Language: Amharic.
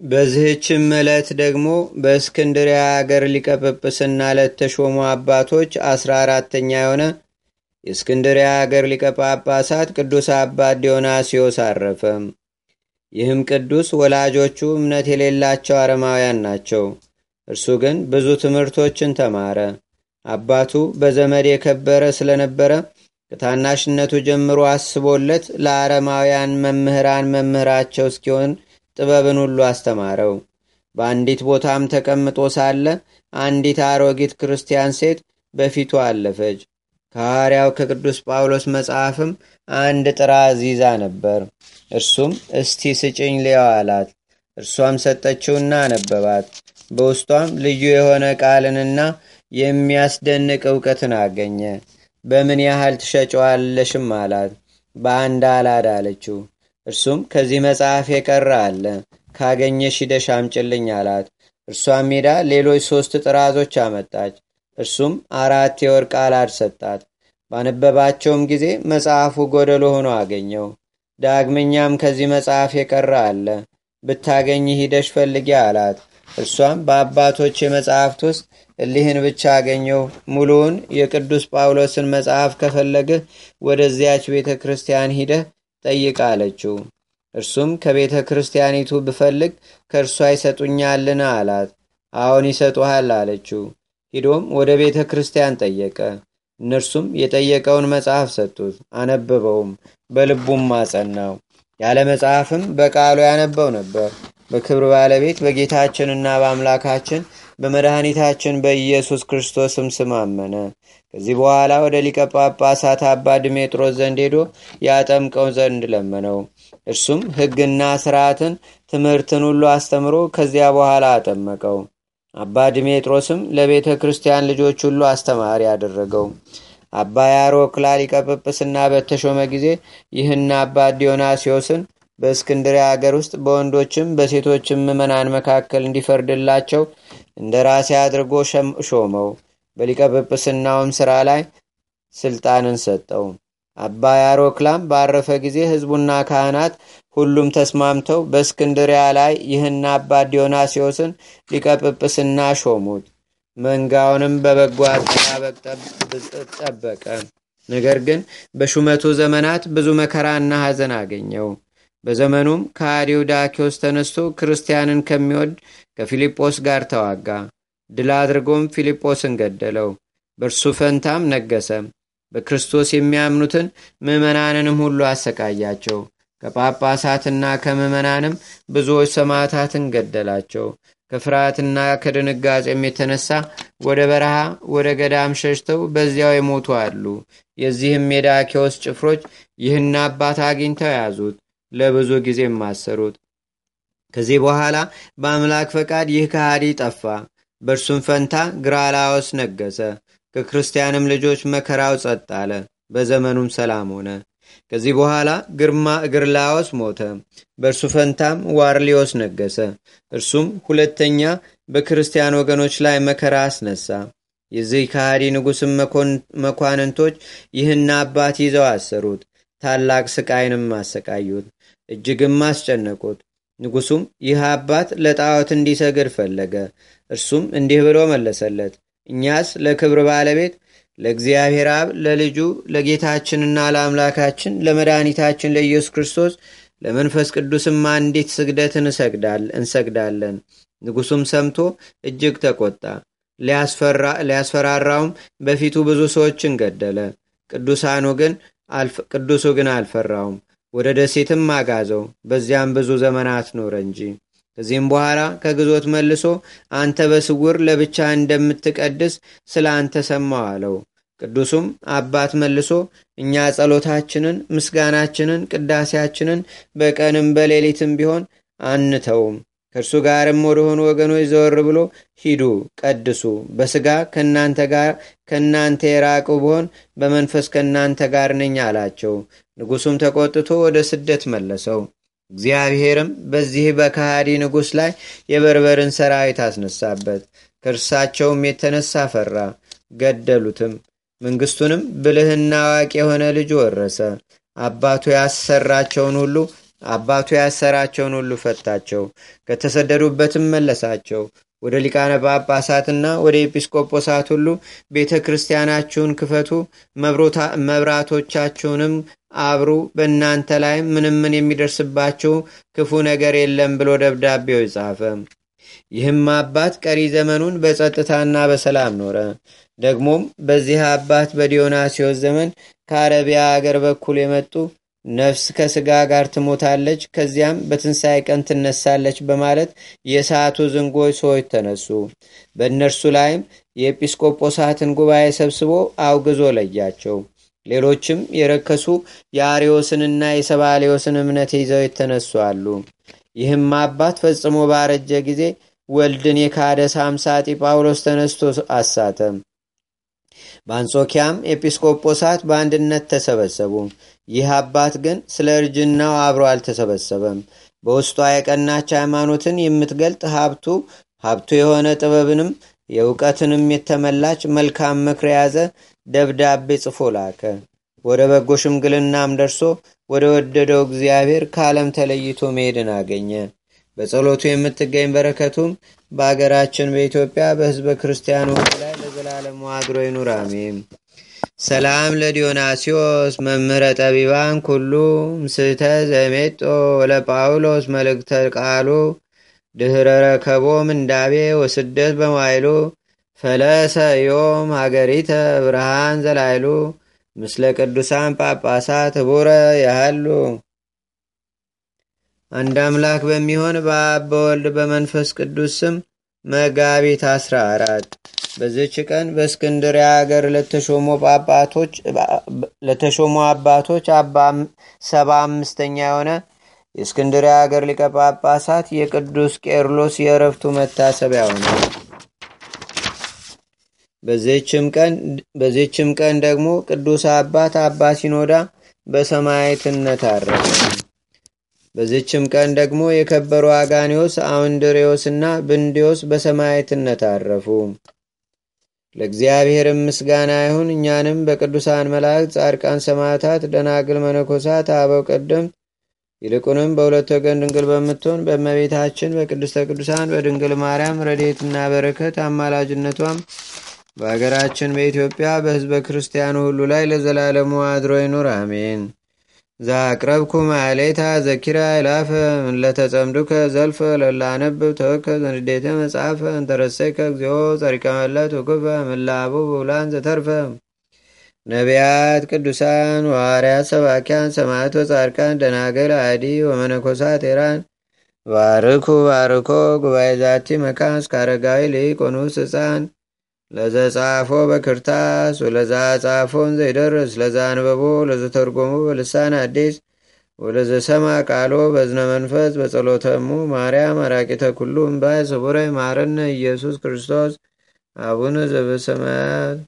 በዚህችም ዕለት ደግሞ በእስክንድሪያ አገር ሊቀጵጵስና ለተሾሙ አባቶች አስራ አራተኛ የሆነ የእስክንድሪያ አገር ሊቀ ጳጳሳት ቅዱስ አባት ዲዮናስዮስ አረፈ። ይህም ቅዱስ ወላጆቹ እምነት የሌላቸው አረማውያን ናቸው። እርሱ ግን ብዙ ትምህርቶችን ተማረ። አባቱ በዘመድ የከበረ ስለነበረ ከታናሽነቱ ጀምሮ አስቦለት ለአረማውያን መምህራን መምህራቸው እስኪሆን ጥበብን ሁሉ አስተማረው። በአንዲት ቦታም ተቀምጦ ሳለ አንዲት አሮጊት ክርስቲያን ሴት በፊቱ አለፈች። ከሐዋርያው ከቅዱስ ጳውሎስ መጽሐፍም አንድ ጥራዝ ይዛ ነበር። እርሱም እስቲ ስጭኝ ሊያው አላት። እርሷም ሰጠችውና አነበባት። በውስጧም ልዩ የሆነ ቃልንና የሚያስደንቅ እውቀትን አገኘ። በምን ያህል ትሸጨዋለሽም አላት። በአንድ አላድ አለችው። እርሱም ከዚህ መጽሐፍ የቀረ አለ ካገኘሽ ሂደሽ አምጭልኝ አላት። እርሷም ሄዳ ሌሎች ሦስት ጥራዞች አመጣች። እርሱም አራት የወርቅ አላድ ሰጣት። ባነበባቸውም ጊዜ መጽሐፉ ጎደሎ ሆኖ አገኘው። ዳግመኛም ከዚህ መጽሐፍ የቀረ አለ ብታገኝ ሂደሽ ፈልጊ አላት። እርሷም በአባቶች የመጽሐፍት ውስጥ እሊህን ብቻ አገኘው፣ ሙሉውን የቅዱስ ጳውሎስን መጽሐፍ ከፈለግህ ወደዚያች ቤተ ክርስቲያን ሂደህ ጠይቅ አለችው። እርሱም ከቤተ ክርስቲያኒቱ ብፈልግ ከእርሷ ይሰጡኛልን አላት። አዎን ይሰጡሃል አለችው። ሂዶም ወደ ቤተ ክርስቲያን ጠየቀ። እነርሱም የጠየቀውን መጽሐፍ ሰጡት። አነበበውም፣ በልቡም አጸናው። ያለ መጽሐፍም በቃሉ ያነበው ነበር። በክብር ባለቤት በጌታችንና በአምላካችን በመድኃኒታችን በኢየሱስ ክርስቶስም ስም አመነ። ከዚህ በኋላ ወደ ሊቀ ጳጳሳት አባ ድሜጥሮስ ዘንድ ሄዶ ያጠምቀው ዘንድ ለመነው። እርሱም ሕግና ስርዓትን ትምህርትን ሁሉ አስተምሮ ከዚያ በኋላ አጠመቀው። አባ ድሜጥሮስም ለቤተ ክርስቲያን ልጆች ሁሉ አስተማሪ አደረገው። አባ ያሮክላ ሊቀ ጵጵስና በተሾመ ጊዜ ይህን አባ ዲዮናሲዮስን በእስክንድሪያ አገር ውስጥ በወንዶችም በሴቶችም ምዕመናን መካከል እንዲፈርድላቸው እንደ ራሴ አድርጎ ሾመው። በሊቀ ጵጵስናውም ሥራ ላይ ስልጣንን ሰጠው። አባ ያሮክላም ባረፈ ጊዜ ሕዝቡና ካህናት ሁሉም ተስማምተው በእስክንድሪያ ላይ ይህን አባ ዲዮናሲዮስን ሊቀ ጵጵስና ሾሙት። መንጋውንም በበጎ አጠባበቅ ጠበቀ። ነገር ግን በሹመቱ ዘመናት ብዙ መከራና ሐዘን አገኘው። በዘመኑም ከሃዲው ዳኪዎስ ተነስቶ ክርስቲያንን ከሚወድ ከፊልጶስ ጋር ተዋጋ። ድል አድርጎም ፊልጶስን ገደለው። በእርሱ ፈንታም ነገሰ። በክርስቶስ የሚያምኑትን ምዕመናንንም ሁሉ አሰቃያቸው። ከጳጳሳትና ከምዕመናንም ብዙዎች ሰማዕታትን ገደላቸው። ከፍርሃትና ከድንጋጼም የተነሳ ወደ በረሃ ወደ ገዳም ሸሽተው በዚያው የሞቱ አሉ። የዚህም የዳኪዎስ ጭፍሮች ይህን አባት አግኝተው ያዙት፣ ለብዙ ጊዜም አሰሩት። ከዚህ በኋላ በአምላክ ፈቃድ ይህ ከሃዲ ጠፋ። በእርሱም ፈንታ ግራላዎስ ነገሰ። ከክርስቲያንም ልጆች መከራው ጸጥ አለ። በዘመኑም ሰላም ሆነ። ከዚህ በኋላ ግርማ ግርላዎስ ሞተ። በእርሱ ፈንታም ዋርሊዮስ ነገሰ። እርሱም ሁለተኛ በክርስቲያን ወገኖች ላይ መከራ አስነሳ። የዚህ ከሃዲ ንጉሥም መኳንንቶች ይህን አባት ይዘው አሰሩት። ታላቅ ስቃይንም አሰቃዩት፣ እጅግም አስጨነቁት። ንጉሱም ይህ አባት ለጣዖት እንዲሰግድ ፈለገ። እርሱም እንዲህ ብሎ መለሰለት፣ እኛስ ለክብር ባለቤት ለእግዚአብሔር አብ ለልጁ ለጌታችንና ለአምላካችን ለመድኃኒታችን ለኢየሱስ ክርስቶስ ለመንፈስ ቅዱስም አንዲት ስግደትን እንሰግዳለን። ንጉሱም ሰምቶ እጅግ ተቆጣ። ሊያስፈራራውም በፊቱ ብዙ ሰዎችን ገደለ። ቅዱሳኑ ግን ቅዱሱ ግን አልፈራውም። ወደ ደሴትም አጋዘው። በዚያም ብዙ ዘመናት ኖረ እንጂ። ከዚህም በኋላ ከግዞት መልሶ አንተ በስውር ለብቻ እንደምትቀድስ ስለ አንተ ሰማው አለው። ቅዱሱም አባት መልሶ እኛ ጸሎታችንን፣ ምስጋናችንን፣ ቅዳሴያችንን በቀንም በሌሊትም ቢሆን አንተውም። ከእርሱ ጋርም ወደሆኑ ወገኖች ዘወር ብሎ ሂዱ፣ ቀድሱ። በስጋ ከእናንተ ጋር ከእናንተ የራቁ ብሆን በመንፈስ ከእናንተ ጋር ነኝ አላቸው። ንጉሱም ተቆጥቶ ወደ ስደት መለሰው። እግዚአብሔርም በዚህ በካሃዲ ንጉሥ ላይ የበርበርን ሰራዊት አስነሳበት። ከእርሳቸውም የተነሳ ፈራ፣ ገደሉትም። መንግስቱንም ብልህና አዋቂ የሆነ ልጅ ወረሰ። አባቱ ያሰራቸውን ሁሉ አባቱ ያሰራቸውን ሁሉ ፈታቸው፣ ከተሰደዱበትም መለሳቸው። ወደ ሊቃነ ጳጳሳትና ወደ ኤጲስቆጶሳት ሁሉ ቤተ ክርስቲያናችሁን ክፈቱ፣ መብራቶቻችሁንም አብሩ፣ በእናንተ ላይ ምንም ምን የሚደርስባችሁ ክፉ ነገር የለም ብሎ ደብዳቤው ጻፈ። ይህም አባት ቀሪ ዘመኑን በጸጥታና በሰላም ኖረ። ደግሞም በዚህ አባት በዲዮናሲዎስ ዘመን ከአረቢያ አገር በኩል የመጡ ነፍስ ከስጋ ጋር ትሞታለች፣ ከዚያም በትንሣኤ ቀን ትነሳለች በማለት የሰዓቱ ዝንጎች ሰዎች ተነሱ። በእነርሱ ላይም የኤጲስቆጶሳትን ጉባኤ ሰብስቦ አውግዞ ለያቸው። ሌሎችም የረከሱ የአሪዮስንና የሰባሌዎስን እምነት ይዘው የተነሱ አሉ። ይህም አባት ፈጽሞ ባረጀ ጊዜ ወልድን የካደ ሳምሳጢ ጳውሎስ ተነስቶ አሳተም። በአንጾኪያም ኤጲስቆጶሳት በአንድነት ተሰበሰቡ። ይህ አባት ግን ስለ እርጅናው አብሮ አልተሰበሰበም። በውስጧ የቀናች ሃይማኖትን የምትገልጥ ሀብቱ ሀብቱ የሆነ ጥበብንም የእውቀትንም የተመላች መልካም ምክር የያዘ ደብዳቤ ጽፎ ላከ። ወደ በጎ ሽምግልናም ደርሶ ወደ ወደደው እግዚአብሔር ከዓለም ተለይቶ መሄድን አገኘ። በጸሎቱ የምትገኝ በረከቱም በአገራችን በኢትዮጵያ በሕዝበ ክርስቲያኑ ላይ ለዘላለሙ አድሮ ይኑር፣ አሜን። ሰላም ለዲዮናሲዮስ መምህረ ጠቢባን ኩሉ ምስተ ዘሜጦ ወለጳውሎስ መልእክተ ቃሉ ድኅረ ረከቦ ምንዳቤ ወስደት በማይሉ ፈለሰ ዮም ሀገሪተ ብርሃን ዘላይሉ ምስለ ቅዱሳን ጳጳሳት ህቡረ ያህሉ አንድ አምላክ በሚሆን በአብ በወልድ በመንፈስ ቅዱስ ስም መጋቢት 14 በዚች ቀን በእስክንድርያ ሀገር ለተሾሙ አባቶች ሰባ አምስተኛ የሆነ የእስክንድርያ ሀገር ሊቀ ጳጳሳት የቅዱስ ቄርሎስ የእረፍቱ መታሰቢያ ሆነ። በዚህችም ቀን ደግሞ ቅዱስ አባት አባ ሲኖዳ በሰማዕትነት አረፈ። በዚችም ቀን ደግሞ የከበሩ አጋኒዎስ አውንድሬዎስና ብንዲዎስ በሰማዕትነት አረፉ። ለእግዚአብሔርም ምስጋና ይሁን። እኛንም በቅዱሳን መላእክት፣ ጻድቃን፣ ሰማዕታት፣ ደናግል፣ መነኮሳት፣ አበው ቀደምት ይልቁንም በሁለት ወገን ድንግል በምትሆን በእመቤታችን በቅድስተ ቅዱሳን በድንግል ማርያም ረድኤትና በረከት አማላጅነቷም በአገራችን በኢትዮጵያ በሕዝበ ክርስቲያኑ ሁሉ ላይ ለዘላለሙ አድሮ ይኑር፣ አሜን። ዛቅረብኩ ማሌታ ዘኪራ ይላፈ ለተጸምዱከ ዘልፈ ለላነብብ ተወከ ዘንዴተ መጽሐፈ እንተረሰይከ እግዚኦ ጸሪቀመለት ውክፈ ምላቡ ብውላን ዘተርፈ። ነቢያት፣ ቅዱሳን፣ ዋርያት፣ ሰባኪያን፣ ሰማዕት ወጻድቃን፣ ደናገል፣ አዲ ወመነኮሳት ኤራን ባርኩ ባርኮ ጉባኤ ዛቲ መካን እስከ አረጋዊ ሊቆኑስ ህፃን ለዘጻፎ በክርታስ ወለዛ ጻፎን ዘይደርስ ለዛ አንበቦ ለዘተርጎሙ በልሳን አዲስ ወለዘሰማ ቃሎ በዝነ መንፈስ በጸሎተሙ ማርያም አራቂተ ኩሉ እምባይ ስቡረ ማረነ ኢየሱስ ክርስቶስ አቡነ ዘበሰማያት